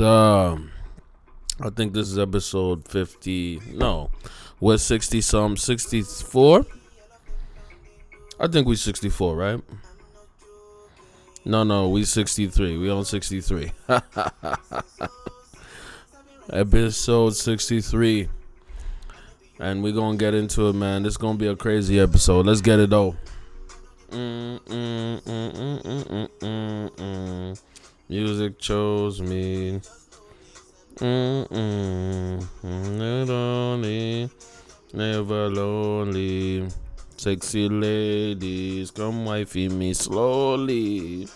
Um, I think this is episode 50. No, we're 60 some, 64. I think we 64, right? No, no, we 63. We on 63. episode 63. And we're going to get into it, man. This going to be a crazy episode. Let's get it, though. Mm, mm, mm, mm, mm, mm, mm. Music chose me. Mm-mm. Never lonely. Sexy ladies, come wifey me slowly.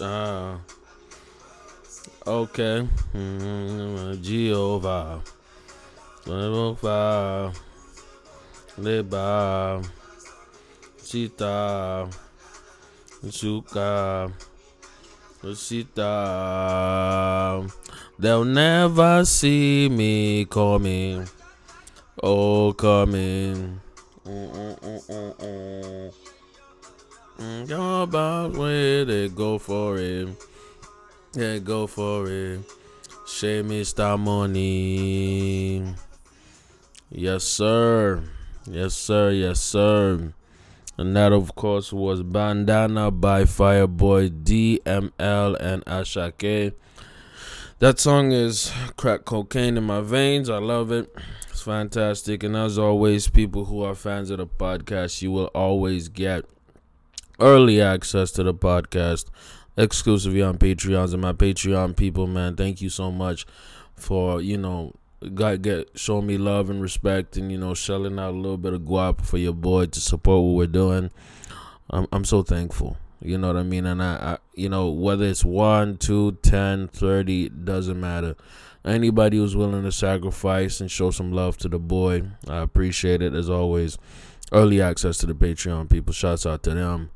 Ah. Okay. Mm-hmm. Jehovah. Jehovah. Leba. Sita. Suka. Sita. They'll never see me coming. Oh, coming. Mm-mm-mm-mm-mm. Go about where they go for it. Yeah, go for it. Share Mr. Money. Yes, sir. Yes, sir. Yes, sir. And that, of course, was Bandana by Fireboy DML and Asake. That song is crack cocaine in my veins. I love it. It's fantastic. And as always, people who are fans of the podcast, you will always get early access to the podcast exclusively on Patreons and my Patreon people, man. Thank you so much for, you know, got get show me love and respect and you know shelling out a little bit of guap for your boy to support what we're doing i'm, I'm so thankful. You know what i mean? And I, I you know whether it's 1 2 10 30 doesn't matter. Anybody who's willing to sacrifice and show some love to the boy i appreciate it as always. Early access to the patreon people. Shouts out to them.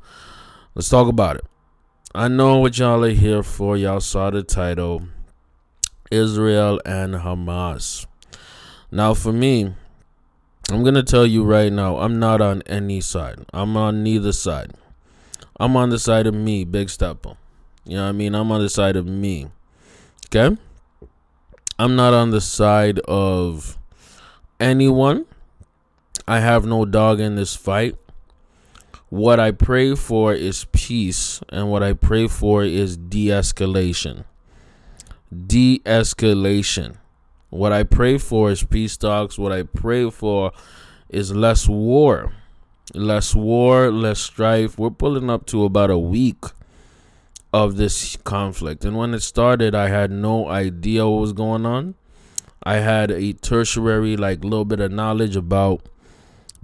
Let's talk about it. I know what y'all are here for. Y'all saw the title Israel and Hamas. Now, for me, I'm going to tell you right now, I'm not on any side. I'm on neither side. I'm on the side of me, Big Steppa. You know what I mean? I'm on the side of me. Okay? I'm not on the side of anyone. I have no dog in this fight. What I pray for is peace, and what I pray for is de escalation de escalation. What I pray for is peace talks. What I pray for is less war. Less war, less strife. We're pulling up to about a week of this conflict. And when it started, I had no idea what was going on. I had a tertiary, like, little bit of knowledge about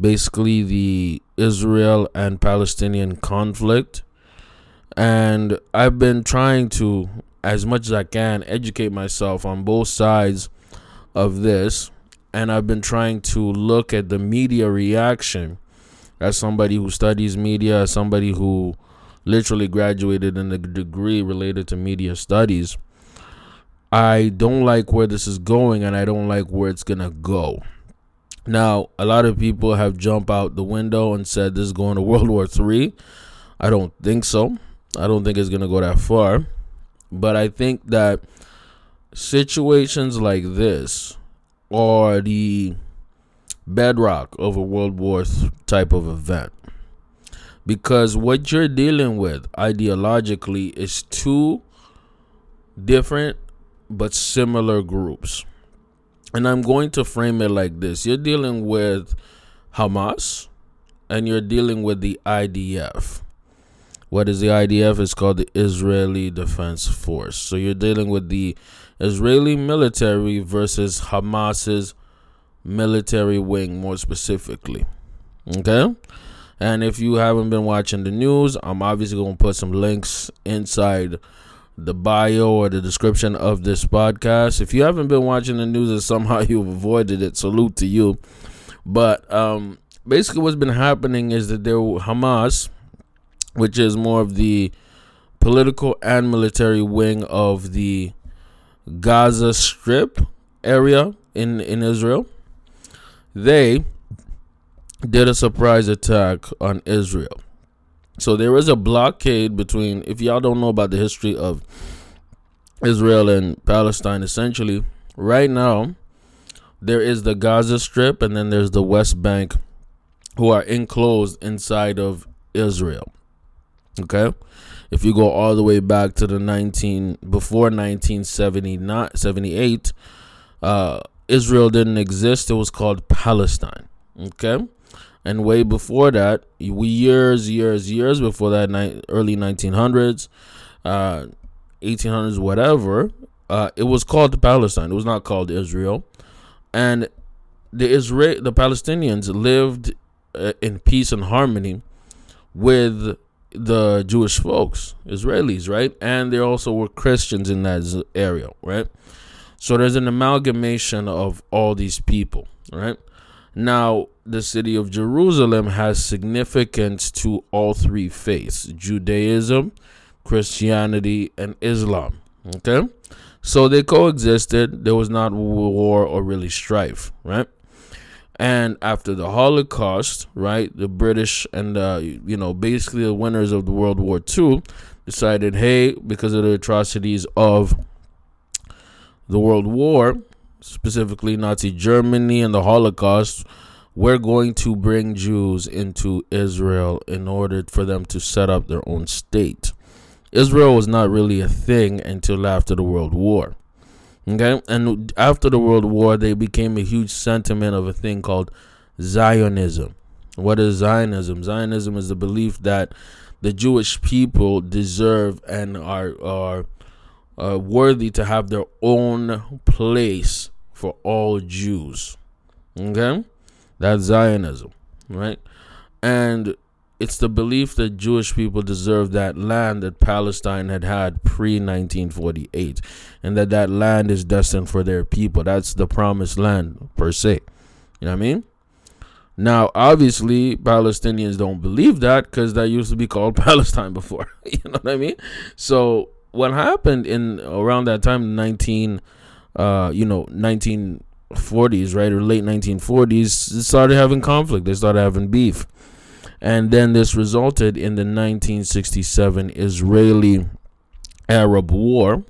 basically the Israel and Palestinian conflict. And I've been trying to as much as I can educate myself on both sides of this. And I've been trying to look at the media reaction as somebody who studies media, as somebody who literally graduated in a degree related to media studies. I don't like where this is going and I don't like where it's going to go. Now, a lot of people have jumped out the window and said this is going to World War III. I don't think so. I don't think it's going to go that far. But I think that situations like this are the bedrock of a World War type of event. Because what you're dealing with ideologically is two different but similar groups. And I'm going to frame it like this you're dealing with Hamas and you're dealing with the IDF. What is the IDF? It's called the Israeli Defense Force. So you're dealing with the Israeli military versus Hamas's military wing, more specifically. Okay? And if you haven't been watching the news, I'm obviously going to put some links inside the bio or the description of this podcast. If you haven't been watching the news and somehow you've avoided it, salute to you. But um, basically, what's been happening is that there Hamas which is more of the political and military wing of the Gaza Strip area in, in Israel. They did a surprise attack on Israel. So there is a blockade between, if y'all don't know about the history of Israel and Palestine essentially. Right now, there is the Gaza Strip and then there's the West Bank who are enclosed inside of Israel. Okay? If you go all the way back to the 19 before 1978, uh, Israel didn't exist. It was called Palestine. Okay? And way before that, we years, years, years before that, ni- early 1900s, uh, 1800s, whatever, uh, it was called Palestine. It was not called Israel, and the Israel, the Palestinians lived uh, in peace and harmony with the Jewish folks, Israelis, right? And there also were Christians in that area, right? So there's an amalgamation of all these people, right? Now, the city of Jerusalem has significance to all three faiths Judaism, Christianity, and Islam. Okay? So they coexisted. There was not war or really strife, right? And after the Holocaust, right, the British and uh, you know basically the winners of the World War II decided, hey, because of the atrocities of the World War, specifically Nazi Germany and the Holocaust, we're going to bring Jews into Israel in order for them to set up their own state. Israel was not really a thing until after the World War. Okay, and after the World War, they became a huge sentiment of a thing called Zionism. What is Zionism? Zionism is the belief that the Jewish people deserve and are are uh, worthy to have their own place for all Jews. Okay, that's Zionism, right? And it's the belief that Jewish people deserve that land that Palestine had had pre 1948 and that that land is destined for their people. That's the promised land per se. You know what I mean? Now, obviously, Palestinians don't believe that because that used to be called Palestine before. you know what I mean? So, what happened in around that time, 19, uh, you know, 1940s, right, or late 1940s, started having conflict. They started having beef and then this resulted in the 1967 Israeli Arab War.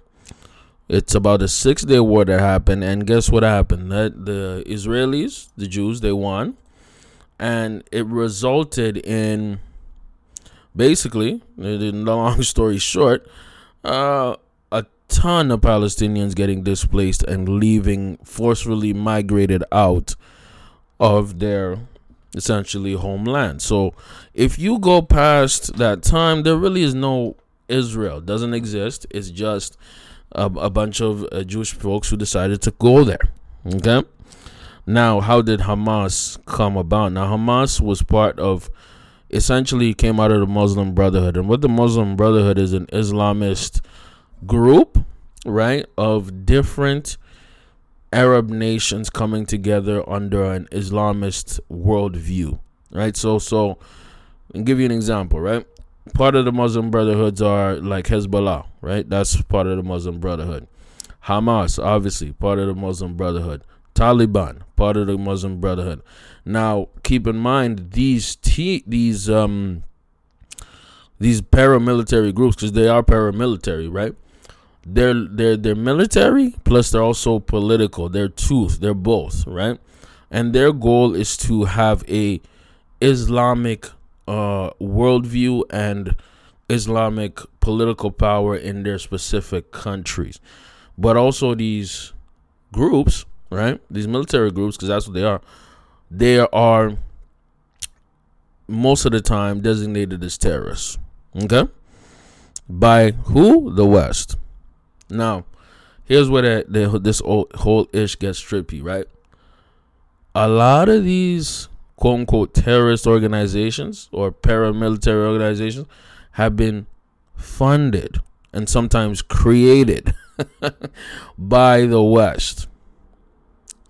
It's about a six day war that happened, and guess what happened? That the Israelis, the Jews, they won, and it resulted in basically, the long story short, uh, a ton of Palestinians getting displaced and leaving, forcefully migrated out of their essentially homeland. So if you go past that time, there really is no Israel. It doesn't exist. It's just a, a bunch of uh, Jewish folks who decided to go there. Okay. Now, how did Hamas come about? Now, Hamas was part of, essentially, came out of the Muslim Brotherhood, and what the Muslim Brotherhood is an Islamist group, right, of different Arab nations coming together under an Islamist worldview, right? So, so, and give you an example, right? Part of the Muslim Brotherhoods are like Hezbollah, right? That's part of the Muslim Brotherhood. Hamas, obviously, part of the Muslim Brotherhood. Taliban, part of the Muslim Brotherhood. Now, keep in mind these t- these um these paramilitary groups because they are paramilitary, right? They're they're they're military plus they're also political. They're tooth they're both right? And their goal is to have a islamic uh worldview and islamic political power in their specific countries. But also these groups right? These military groups because that's what they are. They are most of the time designated as terrorists okay? By who? The west now, here's where the, the, this whole ish gets trippy, right? A lot of these quote unquote terrorist organizations or paramilitary organizations have been funded and sometimes created by the West.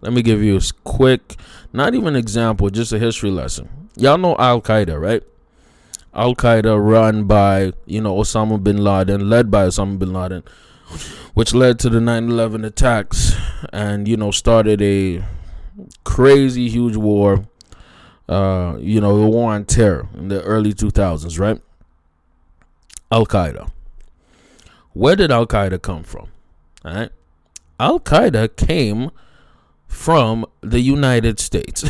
Let me give you a quick, not even example, just a history lesson. Y'all know Al Qaeda, right? Al Qaeda run by, you know, Osama bin Laden, led by Osama bin Laden which led to the 9/11 attacks, and you know started a crazy huge war. Uh, you know the war on terror in the early 2000s, right? Al Qaeda. Where did Al Qaeda come from? All right. Al Qaeda came from the United States.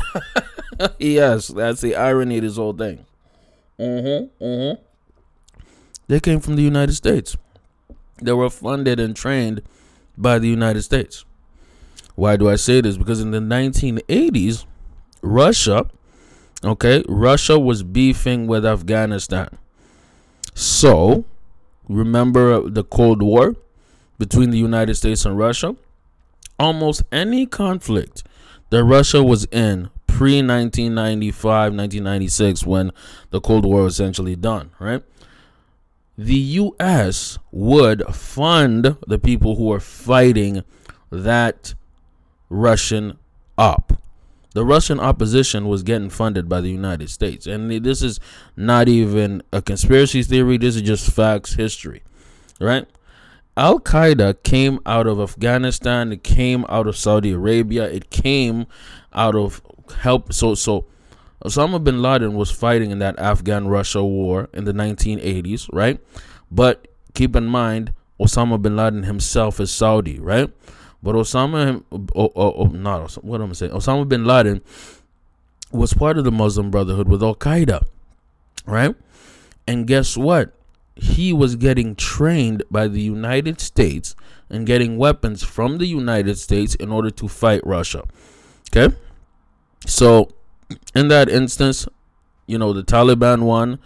yes, that's the irony of this whole thing. Mm-hmm. Mm-hmm. They came from the United States. They were funded and trained by the United States. Why do I say this? Because in the 1980s, Russia, okay, Russia was beefing with Afghanistan. So, remember the Cold War between the United States and Russia? Almost any conflict that Russia was in pre 1995, 1996, when the Cold War was essentially done, right? The US would fund the people who are fighting that Russian op. The Russian opposition was getting funded by the United States. And this is not even a conspiracy theory, this is just facts, history, right? Al Qaeda came out of Afghanistan, it came out of Saudi Arabia, it came out of help. So, so Osama bin Laden was fighting in that Afghan Russia war in the 1980s, right? But keep in mind, Osama bin Laden himself is Saudi, right? But Osama, oh, oh, oh, not what am I saying? Osama bin Laden was part of the Muslim Brotherhood with Al Qaeda, right? And guess what? He was getting trained by the United States and getting weapons from the United States in order to fight Russia. Okay? So, in that instance, you know, the Taliban won,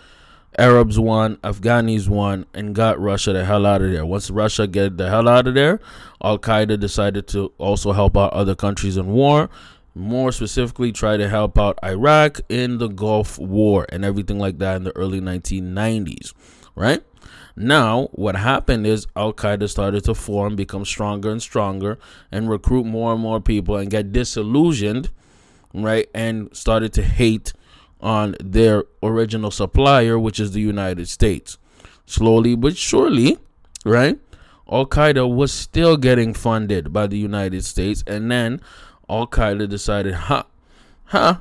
Arabs won, Afghanis won, and got Russia the hell out of there. Once Russia get the hell out of there, Al Qaeda decided to also help out other countries in war. More specifically, try to help out Iraq in the Gulf War and everything like that in the early 1990s. Right now, what happened is Al Qaeda started to form, become stronger and stronger, and recruit more and more people and get disillusioned, right? And started to hate on their original supplier, which is the United States. Slowly but surely, right? Al Qaeda was still getting funded by the United States, and then Al Qaeda decided, ha, ha,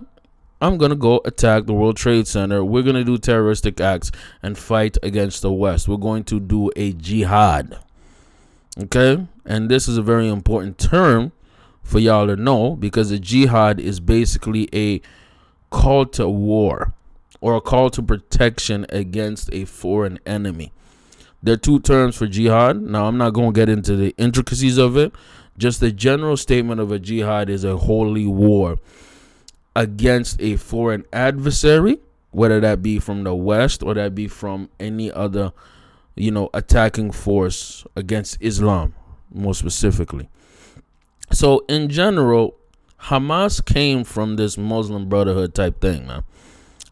I'm gonna go attack the World Trade Center. We're gonna do terroristic acts and fight against the West. We're going to do a jihad. Okay? And this is a very important term for y'all to know because a jihad is basically a call to war or a call to protection against a foreign enemy. There are two terms for jihad. Now, I'm not going to get into the intricacies of it. Just the general statement of a jihad is a holy war against a foreign adversary, whether that be from the West or that be from any other, you know, attacking force against Islam, more specifically. So, in general, Hamas came from this Muslim Brotherhood type thing, man.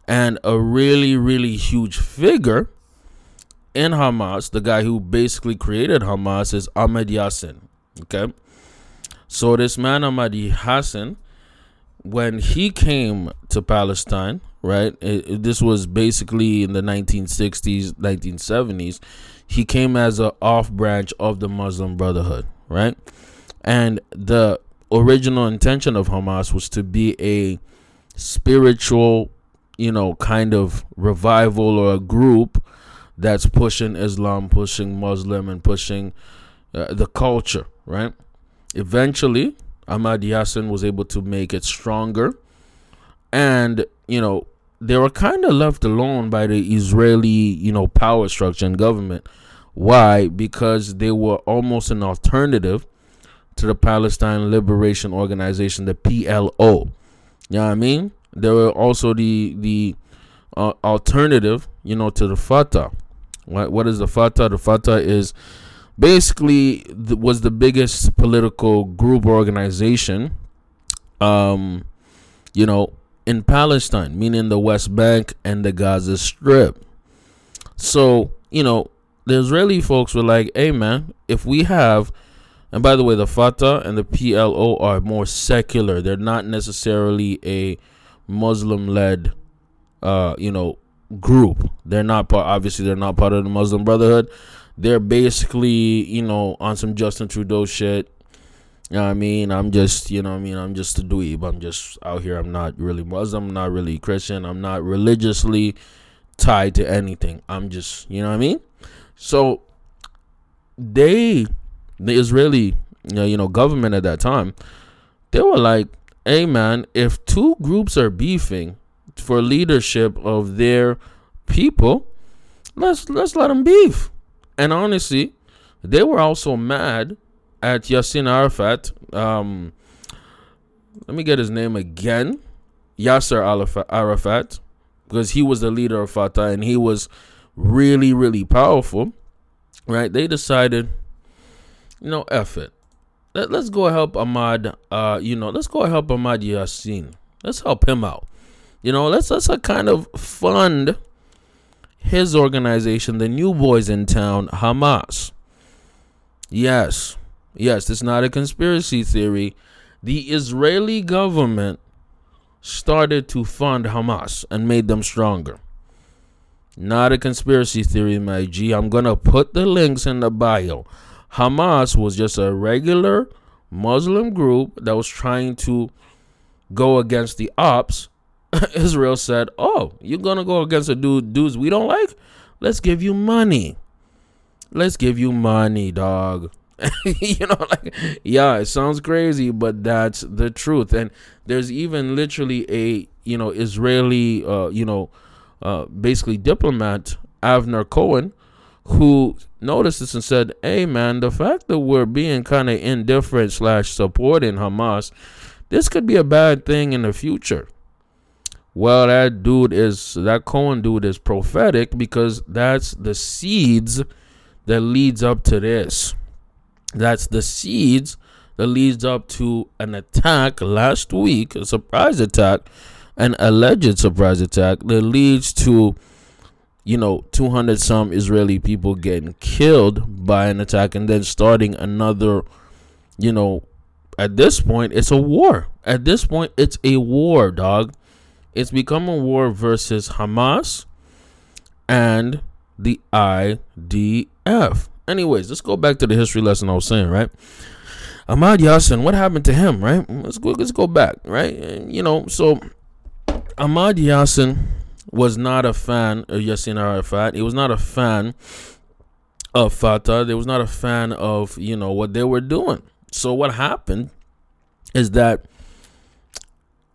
And a really, really huge figure in Hamas, the guy who basically created Hamas, is Ahmed Yassin. Okay. So this man, Ahmed Yassin, when he came to Palestine, right? It, it, this was basically in the 1960s, 1970s. He came as an off branch of the Muslim Brotherhood, right? And the original intention of Hamas was to be a spiritual, you know, kind of revival or a group that's pushing Islam, pushing Muslim, and pushing uh, the culture, right? Eventually, Ahmad Yassin was able to make it stronger. And, you know, they were kind of left alone by the Israeli, you know, power structure and government. Why? Because they were almost an alternative to the Palestine Liberation Organization, the PLO. You know what I mean? There were also the the uh, alternative, you know, to the Fatah. What what is the Fatah? The Fatah is basically the, was the biggest political group or organization, um, you know, in Palestine, meaning the West Bank and the Gaza Strip. So you know, the Israeli folks were like, "Hey, man, if we have." And by the way, the Fatah and the PLO are more secular. They're not necessarily a Muslim-led, uh, you know, group. They're not part. Obviously, they're not part of the Muslim Brotherhood. They're basically, you know, on some Justin Trudeau shit. You know what I mean? I'm just, you know I mean? I'm just a dweeb. I'm just out here. I'm not really Muslim. I'm not really Christian. I'm not religiously tied to anything. I'm just, you know what I mean? So they the Israeli you know government at that time, they were like, "Hey man, if two groups are beefing for leadership of their people, let's let's let them beef." And honestly, they were also mad at Yassin Arafat. Um, let me get his name again. Yasser Arafat, because he was the leader of Fatah and he was really, really powerful, right? They decided, you know, it. Let, us go help Ahmad, uh, you know, let's go help Ahmad Yassin. Let's help him out. You know, let's let's uh, kind of fund his organization, the New Boys in Town, Hamas. Yes, yes, it's not a conspiracy theory. The Israeli government started to fund Hamas and made them stronger. Not a conspiracy theory, my G. I'm to put the links in the bio. Hamas was just a regular Muslim group that was trying to go against the ops. Israel said, Oh, you're to go against the dude, dudes we don't like? Let's give you money. Let's give you money, dog. you know, like, yeah, it sounds crazy, but that's the truth. And there's even literally a, you know, Israeli, uh, you know, uh, basically diplomat, Avner Cohen, who noticed this and said, hey, man, the fact that we're being kind of indifferent slash supporting Hamas, this could be a bad thing in the future. Well, that dude is, that Cohen dude is prophetic because that's the seeds that leads up to this. That's the seeds that leads up to an attack last week, a surprise attack, an alleged surprise attack that leads to, you know, 200 some Israeli people getting killed by an attack and then starting another, you know, at this point, it's a war. At this point, it's a war, dog. It's become a war versus Hamas and the IDF. Anyways, let's go back to the history lesson I was saying, right? Ahmad Yassin, what happened to him, right? Let's go let's go back, right? You know, so Ahmad Yassin was not a fan of Yassin Arafat. He was not a fan of Fatah. They was not a fan of, you know, what they were doing. So what happened is that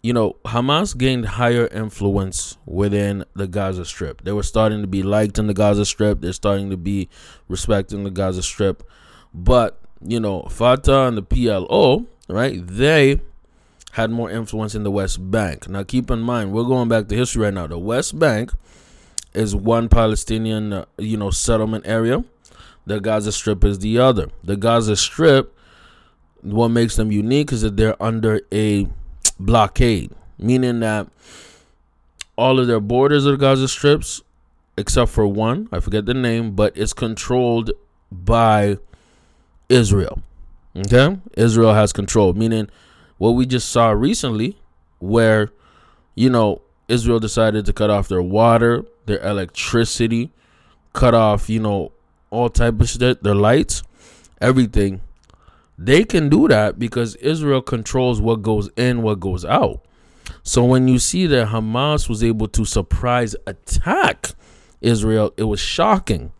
you know, Hamas gained higher influence within the Gaza Strip. They were starting to be liked in the Gaza Strip. They're starting to be respected in the Gaza Strip. But, you know, Fatah and the PLO, right, they had more influence in the West Bank. Now, keep in mind, we're going back to history right now. The West Bank is one Palestinian, uh, you know, settlement area. The Gaza Strip is the other. The Gaza Strip, what makes them unique is that they're under a blockade, meaning that all of their borders the Gaza Strips, except for one, I forget the name, but it's controlled by Israel. Okay? Israel has control, meaning what we just saw recently, where, you know, Israel decided to cut off their water, their electricity, cut off, you know, all type of shit, their lights, everything they can do that because Israel controls what goes in, what goes out. So when you see that Hamas was able to surprise attack Israel, it was shocking.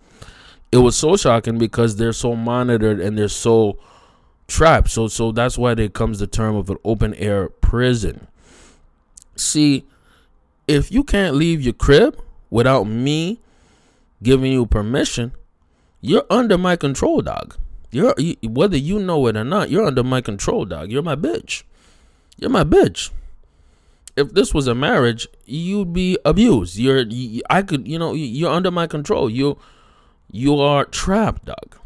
It was so shocking because they're so monitored and they're so trapped. So so that's why there comes the term of an open air prison. See, if you can't leave your crib without me giving you permission, you're under my control, dog. You're you, whether you know it or not, you're under my control, dog. You're my bitch. You're my bitch. If this was a marriage, you'd be abused. You're you, I could, you know, you're under my control. You you are trapped, dog.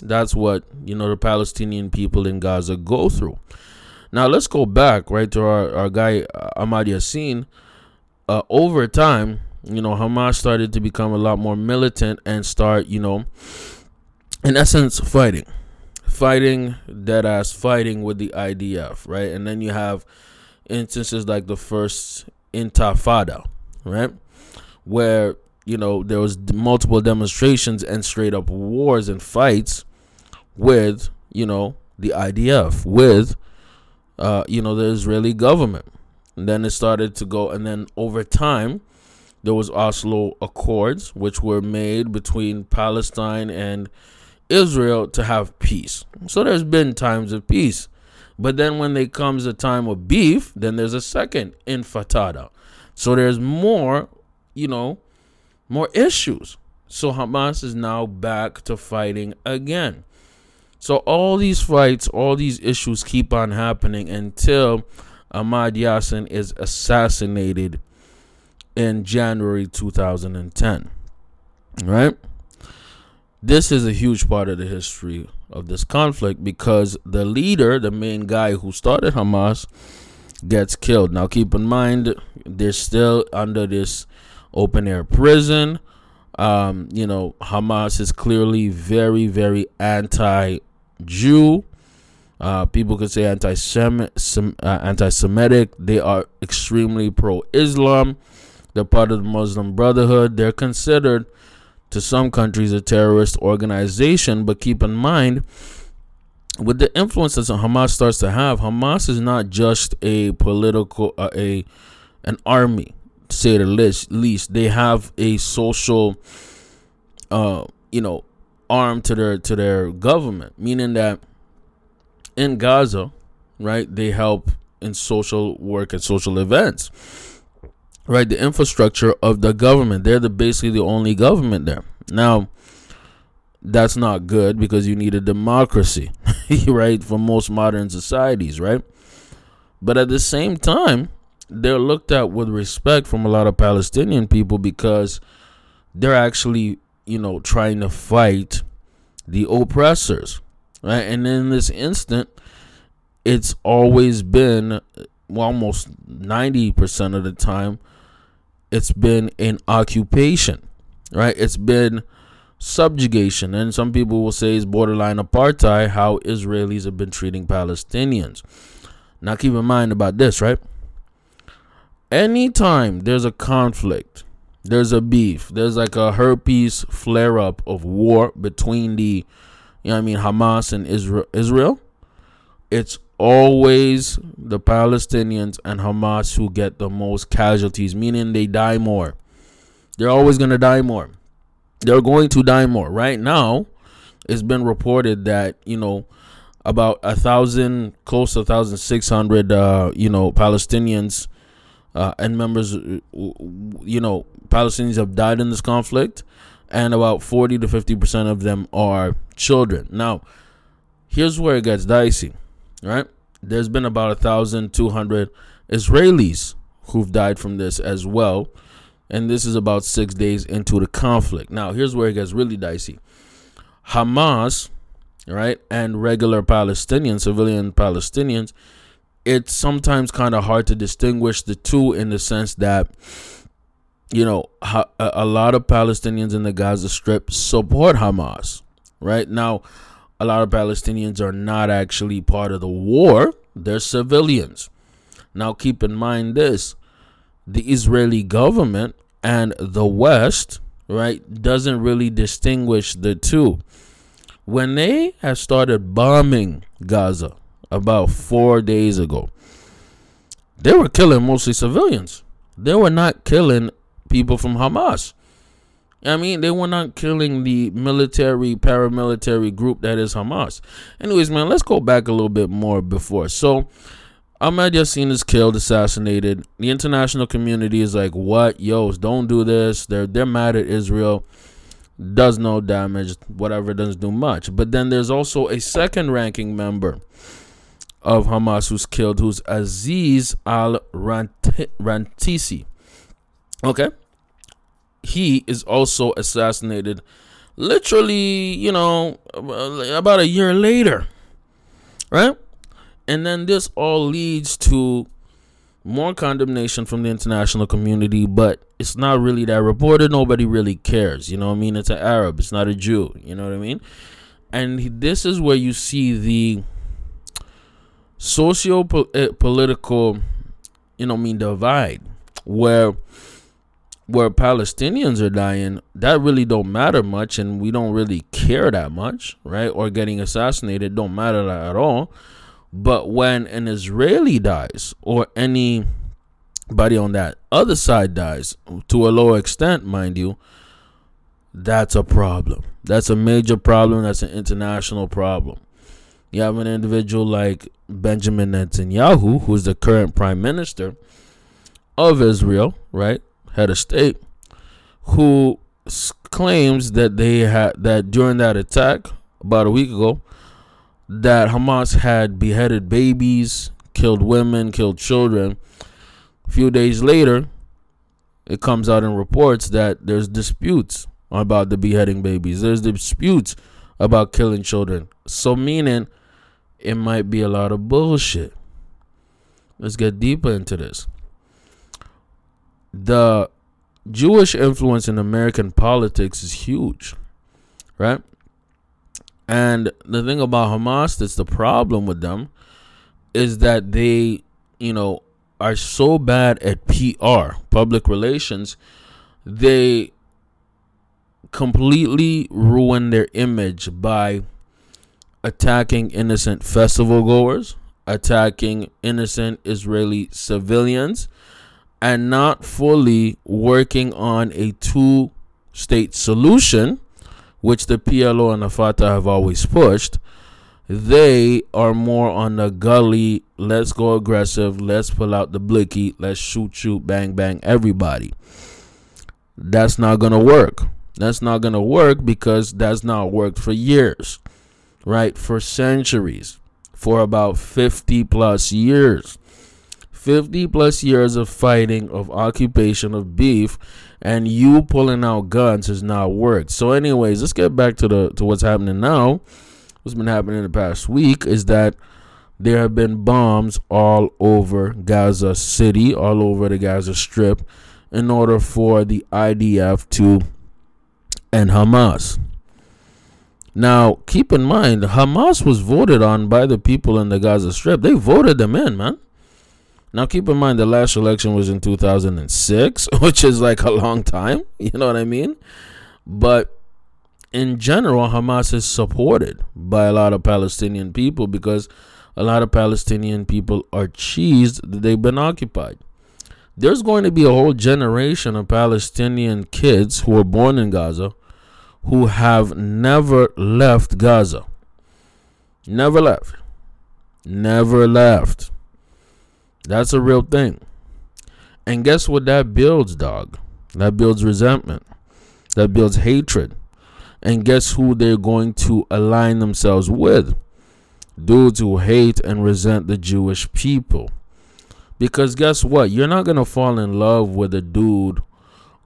That's what, you know, the Palestinian people in Gaza go through. Now let's go back right to our, our guy uh, Ahmad Yassin. Uh, over time, you know, Hamas started to become a lot more militant and start, you know, in essence, fighting, fighting dead ass, fighting with the IDF, right? And then you have instances like the first Intifada, right, where you know there was multiple demonstrations and straight up wars and fights with you know the IDF, with uh, you know the Israeli government. And then it started to go, and then over time, there was Oslo Accords, which were made between Palestine and Israel to have peace. So there's been times of peace. But then when there comes a time of beef, then there's a second infatada. So there's more, you know, more issues. So Hamas is now back to fighting again. So all these fights, all these issues keep on happening until Ahmad Yassin is assassinated in January 2010. Right? This is a huge part of the history of this conflict because the leader, the main guy who started Hamas, gets killed. Now, keep in mind, they're still under this open air prison. Um, you know, Hamas is clearly very, very anti Jew. Uh, people could say. Uh, anti-Semitic. They are extremely pro-Islam. They're part of the Muslim Brotherhood. They're considered, to some countries, a terrorist organization. But keep in mind, with the influence that Hamas starts to have, Hamas is not just a political, uh, a an army, to say the least. Least they have a social, uh, you know, arm to their to their government, meaning that in Gaza, right, they help in social work and social events. Right, the infrastructure of the government. They're the basically the only government there. Now, that's not good because you need a democracy, right, for most modern societies, right? But at the same time, they're looked at with respect from a lot of Palestinian people because they're actually you know, trying to fight the oppressors, right? And in this instant, it's always been well, almost 90% of the time, it's been an occupation, right? It's been subjugation. And some people will say it's borderline apartheid how Israelis have been treating Palestinians. Now, keep in mind about this, right? Anytime there's a conflict, there's a beef. There's like a herpes flare up of war between the, you know, I mean, Hamas and Israel. Israel. It's always the Palestinians and Hamas who get the most casualties, meaning they die more. They're always gonna die more. They're going to die more. Right now, it's been reported that you know about a thousand, close to a thousand six hundred, uh, you know, Palestinians uh, and members, uh, you know, Palestinians have died in this conflict, and about 40 to 50 percent of them are children. Now, here's where it gets dicey, right? There's been about a thousand two hundred Israelis who've died from this as well, and this is about six days into the conflict. Now, here's where it gets really dicey. Hamas, right, and regular Palestinians, civilian Palestinians it's sometimes kind of hard to distinguish the two in the sense that you know a lot of Palestinians in the Gaza Strip support Hamas right? Now a lot of Palestinians are not actually part of the war they're civilians. Now keep in mind this the Israeli government and the West right doesn't really distinguish the two. When they have started bombing Gaza about four days ago. They were killing mostly civilians. They were not killing people from Hamas. I mean, they were not killing the military, paramilitary group that is Hamas. Anyways, man, let's go back a little bit more before. So, Ahmad Yassin is killed, assassinated. The international community is like, "What, yo? Don't do this." They're they're mad at Israel. Does no damage, whatever. Doesn't do much. But then there's also a second ranking member of Hamas who's killed, who's Aziz al Rantisi. Okay. He is also assassinated literally, you know, about a year later. Right? And then this all leads to more condemnation from the international community, but it's not really that reported. Nobody really cares. You know what I mean? It's an Arab, it's not a Jew. You know what I mean? And this is where you see the socio political, you know, I mean divide where where Palestinians are dying, that really don't matter much, and we don't really care that much, right? Or getting assassinated don't matter at all. But when an Israeli dies, or anybody on that other side dies, to a lower extent, mind you, that's a problem. That's a major problem. That's an international problem. You have an individual like Benjamin Netanyahu, who's the current prime minister of Israel, right? Head of state, who claims that they had that during that attack about a week ago, that Hamas had beheaded babies, killed women, killed children. A few days later, it comes out in reports that there's disputes about the beheading babies. There's disputes about killing children. So meaning it might be a lot of bullshit. Let's get deeper into this. The Jewish influence in American politics is huge, right? And the thing about Hamas that's the problem with them is that they, you know, are so bad at PR, public relations, they completely ruin their image by attacking innocent festival goers, attacking innocent Israeli civilians, and not fully working on a two state solution, which the PLO and the Fatah have always pushed. They are more on the gully, let's go aggressive, let's pull out the blicky, let's shoot, shoot, bang, bang, everybody. That's not going to work. That's not going to work because that's not worked for years, right? For centuries, for about 50 plus years. 50 plus years of fighting, of occupation, of beef, and you pulling out guns has not worked. So, anyways, let's get back to the to what's happening now. What's been happening in the past week is that there have been bombs all over Gaza City, all over the Gaza Strip, in order for the IDF to and Hamas. Now, keep in mind, Hamas was voted on by the people in the Gaza Strip. They voted them in, man. Now, keep in mind, the last election was in 2006, which is like a long time. You know what I mean? But in general, Hamas is supported by a lot of Palestinian people because a lot of Palestinian people are cheesed that they've been occupied there's going to be a whole generation of Palestinian kids who were born in Gaza who have never left Gaza. Never left. Never left. That's a real thing. And guess what that builds, dog? That builds resentment. That builds hatred. And guess who they're going to align themselves with? Dudes who hate and resent the Jewish people. Because guess what? You're not going to fall in love with a dude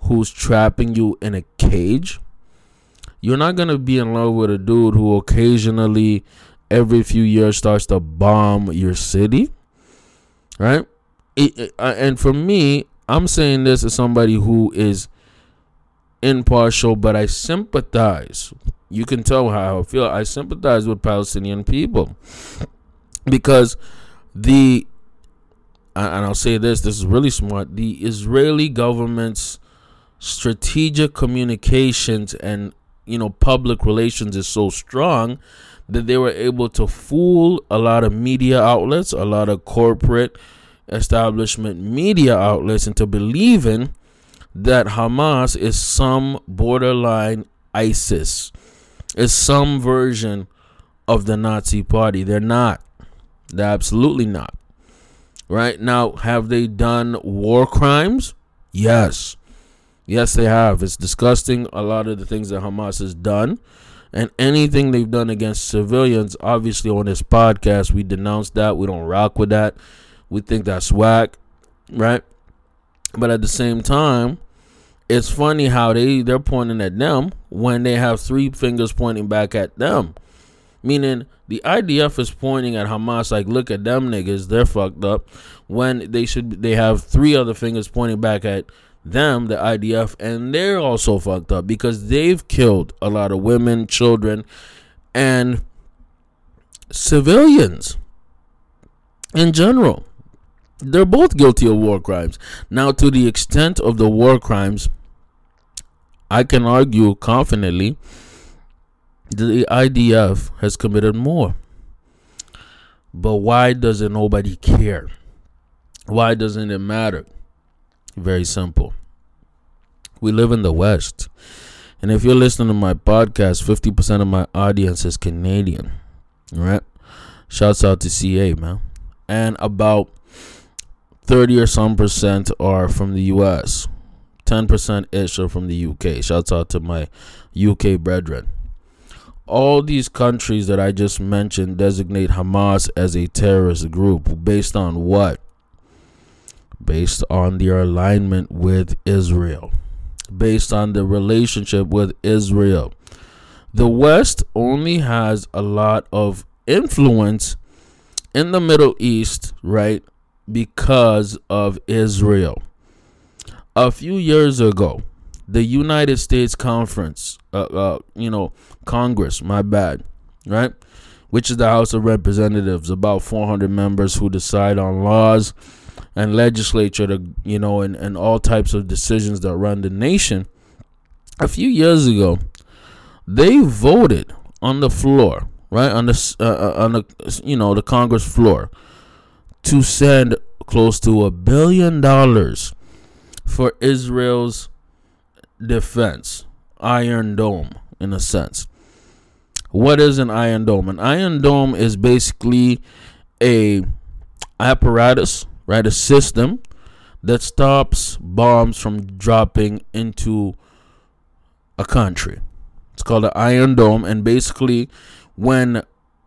who's trapping you in a cage. You're not to be in love with a dude who occasionally, every few years, starts to bomb your city. Right? It, it, uh, and for me, I'm saying this as somebody who is impartial, but I sympathize. You can tell how I feel. I sympathize with Palestinian people because the and I'll say this this is really smart the Israeli government's strategic communications and you know public relations is so strong that they were able to fool a lot of media outlets a lot of corporate establishment media outlets into believing that Hamas is some borderline ISIS is some version of the Nazi party they're not they're absolutely not Right now, have they done war crimes? Yes. Yes, they have. It's disgusting a lot of the things that Hamas has done. And anything they've done against civilians, obviously on this podcast, we denounce that. We don't rock with that. We think that's whack, right? But at the same time, it's funny how they they're pointing at them when they have three fingers pointing back at them. Meaning the IDF is pointing at Hamas like, look at them niggas, they're fucked up. When they should, they have three other fingers pointing back at them, the IDF, and they're also fucked up because they've killed a lot of women, children, and civilians in general. They're both guilty of war crimes. Now, to the extent of the war crimes, I can argue confidently the IDF has committed more. But why doesn't nobody care? Why doesn't it matter? Very simple. We live in the West. And if you're listening to my podcast, 50% of my audience is Canadian. Right? Shouts out to CA, man. And about 30 or some percent are from the US. 10% ish are from the UK. Shouts out to my UK brethren. All these countries that I just mentioned designate Hamas as a terrorist group based on what? Based on their alignment with Israel, based on the relationship with Israel. The West only has a lot of influence in the Middle East, right? Because of Israel. A few years ago, the United States Conference, uh, uh, you know, Congress, my bad, right? Which is the House of Representatives, about 400 members who decide on laws and legislature to, you know, and, and all types of decisions that run the nation. A few years ago, they voted on the floor, right on the uh, uh, on the you know the Congress floor, to send close to a billion dollars for Israel's defense, Iron Dome, in a sense. What is an Iron Dome? An Iron Dome is basically a apparatus, right? A system that stops bombs from dropping into a country. It's called the Iron Dome, and basically, when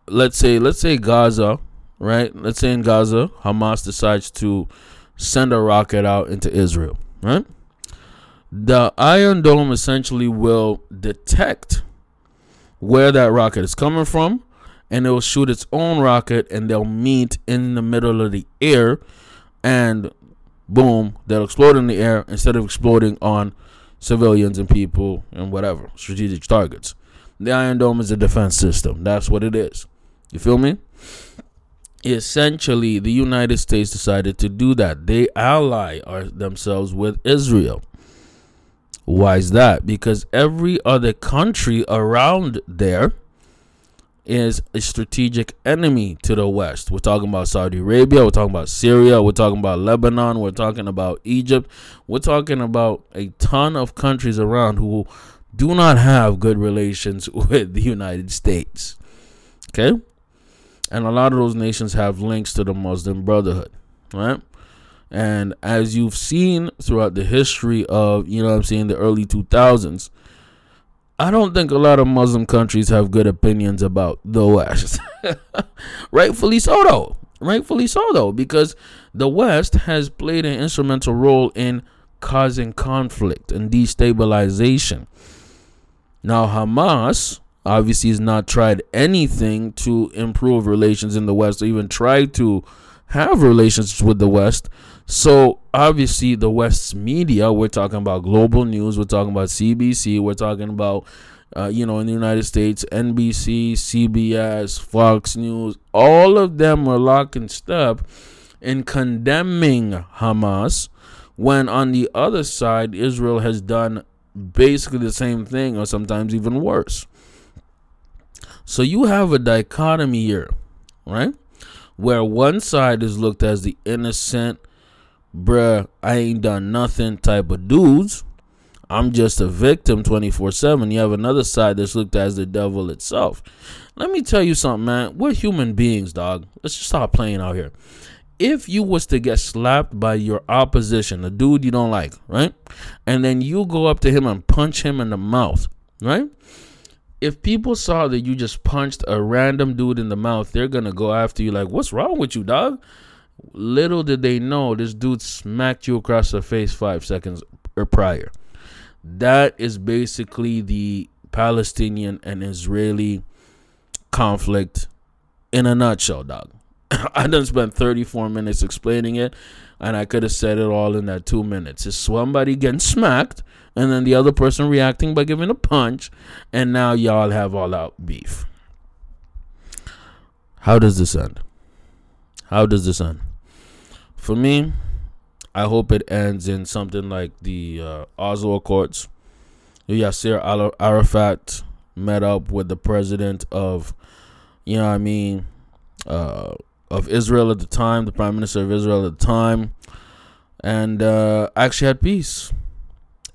let's say let's say Gaza, right? Let's say in Gaza, Hamas decides to send a rocket out into Israel, right? The Iron Dome essentially will detect where that rocket is coming from and it will shoot its own rocket and they'll meet in the middle of the air and boom, they'll explode in the air instead of exploding on civilians and people and whatever strategic targets. The Iron Dome is a defense system. That's what it is. You feel me? Essentially, the United States decided to do that. They ally themselves with Israel. Why is that? Because every other country around there is a strategic enemy to the West. We're talking about Saudi Arabia, we're talking about Syria, we're talking about Lebanon, we're talking about Egypt, we're talking about a ton of countries around who do not have good relations with the United States. Okay? And a lot of those nations have links to the Muslim Brotherhood, right? And as you've seen throughout the history of, you know I'm saying, the early 2000s, I don't think a lot of Muslim countries have good opinions about the West. Rightfully so, though. Rightfully so, though, because the West has played an instrumental role in causing conflict and destabilization. Now, Hamas obviously has not tried anything to improve relations in the West or even try to have relations with the West. So obviously, the West's media, we're talking about global news, we're talking about CBC, we're talking about, uh, you know, in the United States, NBC, CBS, Fox News, all of them were lock and step in condemning Hamas when on the other side, Israel has done basically the same thing or sometimes even worse. So you have a dichotomy here, right? Where one side is looked as the innocent, bruh, I ain't done nothing type of dudes. I'm just a victim 24 7. You have another side that's looked at as the devil itself. Let me tell you something, man. We're human beings, dog. Let's just stop playing out here. If you was to get slapped by your opposition, a dude you don't like, right? And then you go up to him and punch him in the mouth, right? If people saw that you just punched a random dude in the mouth, they're gonna go after you like, what's wrong with you, dog? Little did they know this dude smacked you across the face five seconds or prior. That is basically the Palestinian and Israeli conflict in a nutshell, dog. I done spent 34 minutes explaining it, and I could have said it all in that two minutes. It's somebody getting smacked, and then the other person reacting by giving a punch, and now y'all have all out beef. How does this end? How does this end? For me, I hope it ends in something like the uh, Oslo Accords. Yasser Arafat met up with the president of, you know what I mean, uh, of Israel at the time, the prime minister of Israel at the time, and uh, actually had peace.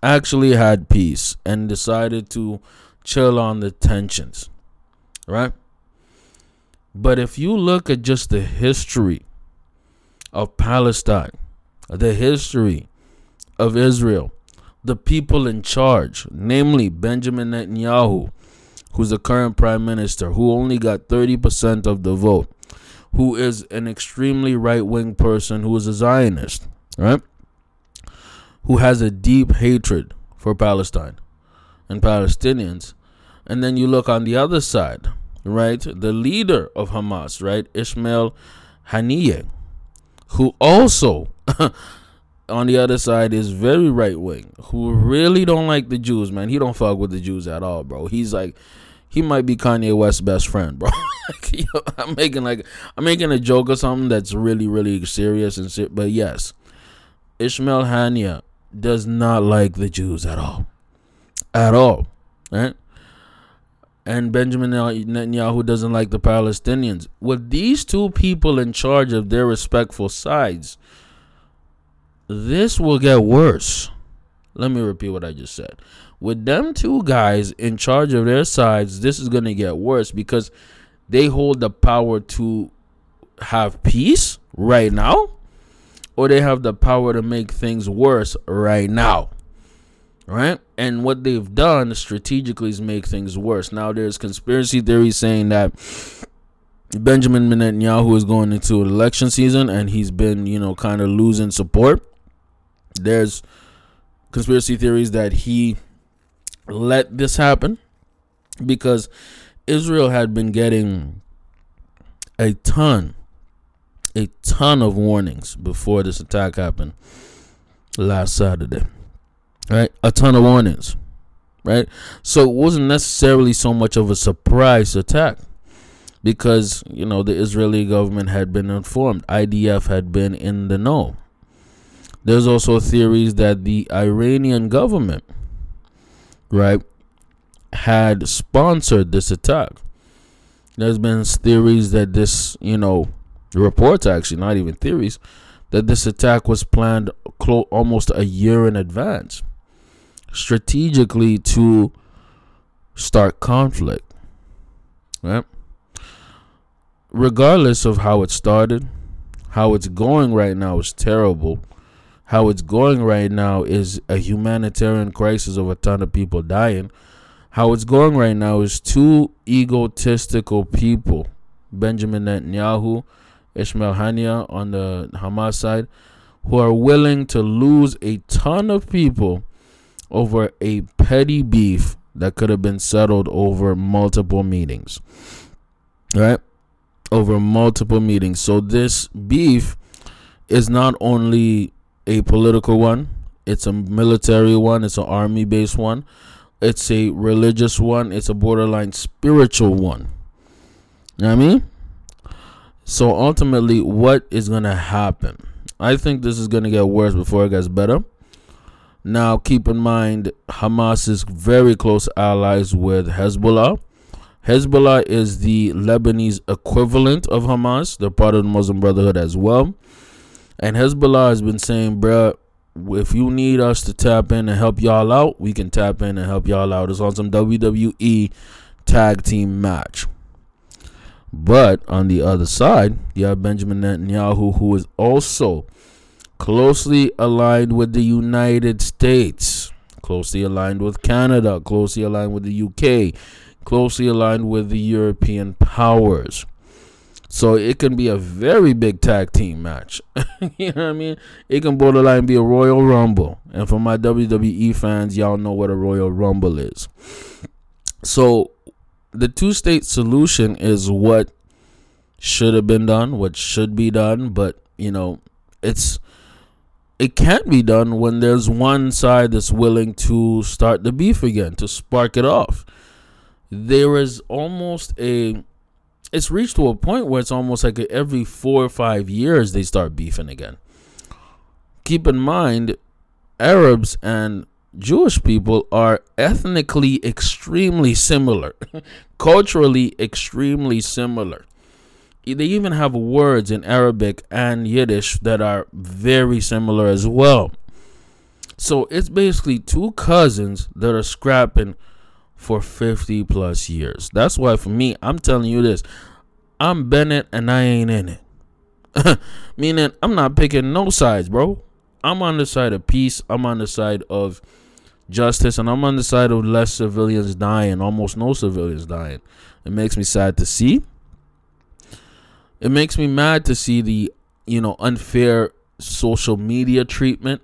actually had peace and decided to chill on the tensions, right? But if you look at just the history of Palestine, the history of Israel, the people in charge, namely Benjamin Netanyahu, who's the current prime minister, who only got 30% of the vote, who is an extremely right wing person who is a Zionist, right? Who has a deep hatred for Palestine and Palestinians. And then you look on the other side, right? The leader of Hamas, right? Ismail Haniyeh, who also on the other side is very right wing, who really don't like the Jews, man. He don't fuck with the Jews at all, bro. He's like he might be Kanye West's best friend, bro. I'm making like I'm making a joke or something that's really really serious and ser- but yes, Ishmael Haniyeh does not like the Jews at all, at all, right? And Benjamin Netanyahu doesn't like the Palestinians. With these two people in charge of their respectful sides, this will get worse. Let me repeat what I just said with them two guys in charge of their sides, this is going to get worse because they hold the power to have peace right now or they have the power to make things worse right now. Right? And what they've done strategically is make things worse. Now there's conspiracy theories saying that Benjamin Netanyahu is going into an election season and he's been, you know, kind of losing support. There's conspiracy theories that he let this happen because Israel had been getting a ton, a ton of warnings before this attack happened last Saturday. Right? A ton of warnings. Right? So it wasn't necessarily so much of a surprise attack because, you know, the Israeli government had been informed, IDF had been in the know. There's also theories that the Iranian government right, had sponsored this attack. There's been theories that this, you know, reports actually, not even theories, that this attack was planned clo- almost a year in advance, strategically to start conflict. Right? Regardless of how it started, how it's going right now is terrible how it's going right now is a humanitarian crisis of a ton of people dying. How it's going right now is two egotistical people, Benjamin Netanyahu, Ishmael Haniyeh on the Hamas side, who are willing to lose a ton of people over a petty beef that could have been settled over multiple meetings. Right? Over multiple meetings. So this beef is not only a political one, it's a military one, it's an army based one, it's a religious one, it's a borderline spiritual one. You know what I mean? So ultimately, what is going to happen? I think this is going to get worse before it gets better. Now, keep in mind, Hamas is very close allies with Hezbollah. Hezbollah is the Lebanese equivalent of Hamas. They're part of the Muslim Brotherhood as well. And Hezbollah has been saying, bruh, if you need us to tap in and help y'all out, we can tap in and help y'all out. It's on some WWE tag team match. But on the other side, you have Benjamin Netanyahu, who is also closely aligned with the United States, closely aligned with Canada, closely aligned with the UK, closely aligned with the European powers. So it can be a very big tag team match. you know what I mean? It can borderline be a Royal Rumble. And for my WWE fans, y'all know what a Royal Rumble is. So the two state solution is what should have been done, what should be done, but you know, it's it can't be done when there's one side that's willing to start the beef again, to spark it off. There is almost a it's reached to a point where it's almost like every four or five years they start beefing again. Keep in mind, Arabs and Jewish people are ethnically extremely similar, culturally extremely similar. They even have words in Arabic and Yiddish that are very similar as well. So it's basically two cousins that are scrapping for 50 plus years. That's why for me, I'm telling you this. I'm Bennett and I ain't in it. Meaning I'm not picking no sides, bro. I'm on the side of peace. I'm on the side of justice and I'm on the side of less civilians dying, almost no civilians dying. It makes me sad to see. It makes me mad to see the, you know, unfair social media treatment,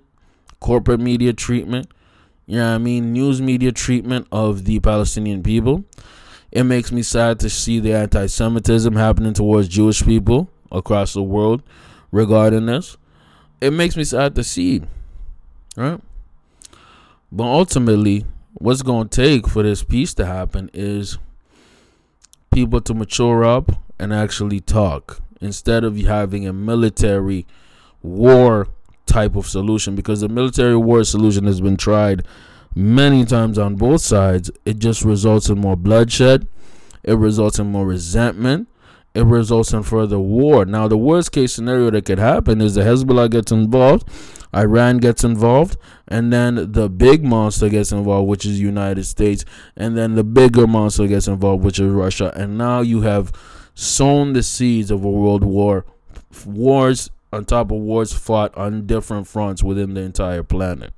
corporate media treatment, you know I mean, news media treatment of the Palestinian people. It makes me sad to see the anti Semitism happening towards Jewish people across the world regarding this. It makes me sad to see, right? But ultimately, what's going to take for this peace to happen is people to mature up and actually talk instead of having a military war type of solution because the military war solution has been tried many times on both sides. It just results in more bloodshed, it results in more resentment, it results in further war. Now, the worst case scenario that could happen is the Hezbollah gets involved, Iran gets involved, and then the big monster gets involved, which is the United States, and then the bigger monster gets involved, which is Russia. And now you have sown the seeds of a world war, wars on top of wars fought on different fronts within the entire planet.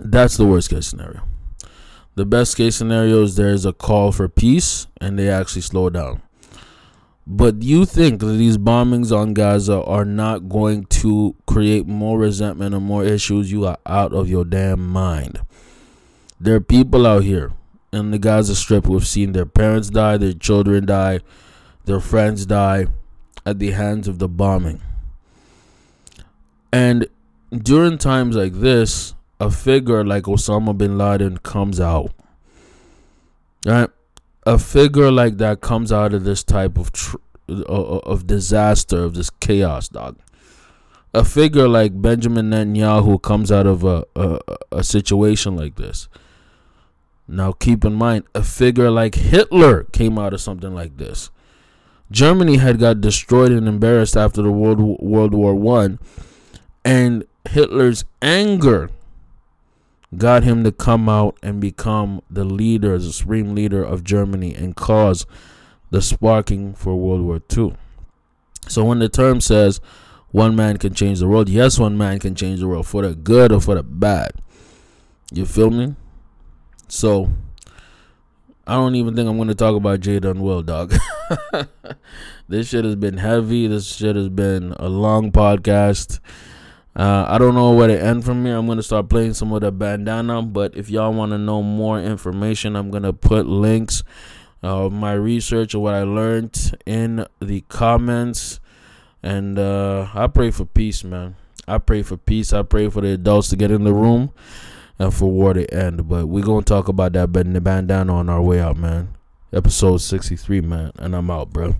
That's the worst case scenario. The best case scenario is there's a call for peace and they actually slow down. But you think that these bombings on Gaza are not going to create more resentment and more issues? You are out of your damn mind. There are people out here in the Gaza Strip have seen their parents die, their children die, their friends die at the hands of the bombing. And during times like this, a figure like Osama bin Laden comes out. Right? A figure like that comes out of this type of tr- of disaster, of this chaos, dog. A figure like Benjamin Netanyahu comes out of a, a, a situation like this. Now, keep in mind, a figure like Hitler came out of something like this. Germany had got destroyed and embarrassed after the World World War One, and Hitler's anger got him to come out and become the leader, the supreme leader of Germany, and cause the sparking for World War II. So when the term says one man can change the world, yes, one man can change the world for the good or for the bad. You feel me? So I don't even think I'm going to talk about Jay Will, dog. this shit has been heavy. This shit has been a long podcast. Uh, I don't know where to end from here. I'm gonna start playing some of the bandana, but if y'all want to know more information, I'm gonna put links of my research or what I learned in the comments. And uh, I pray for peace, man. I pray for peace. I pray for the adults to get in the room and for war to end. But we're gonna talk about that bandana on our way out, man. Episode 63, man. And I'm out, bro.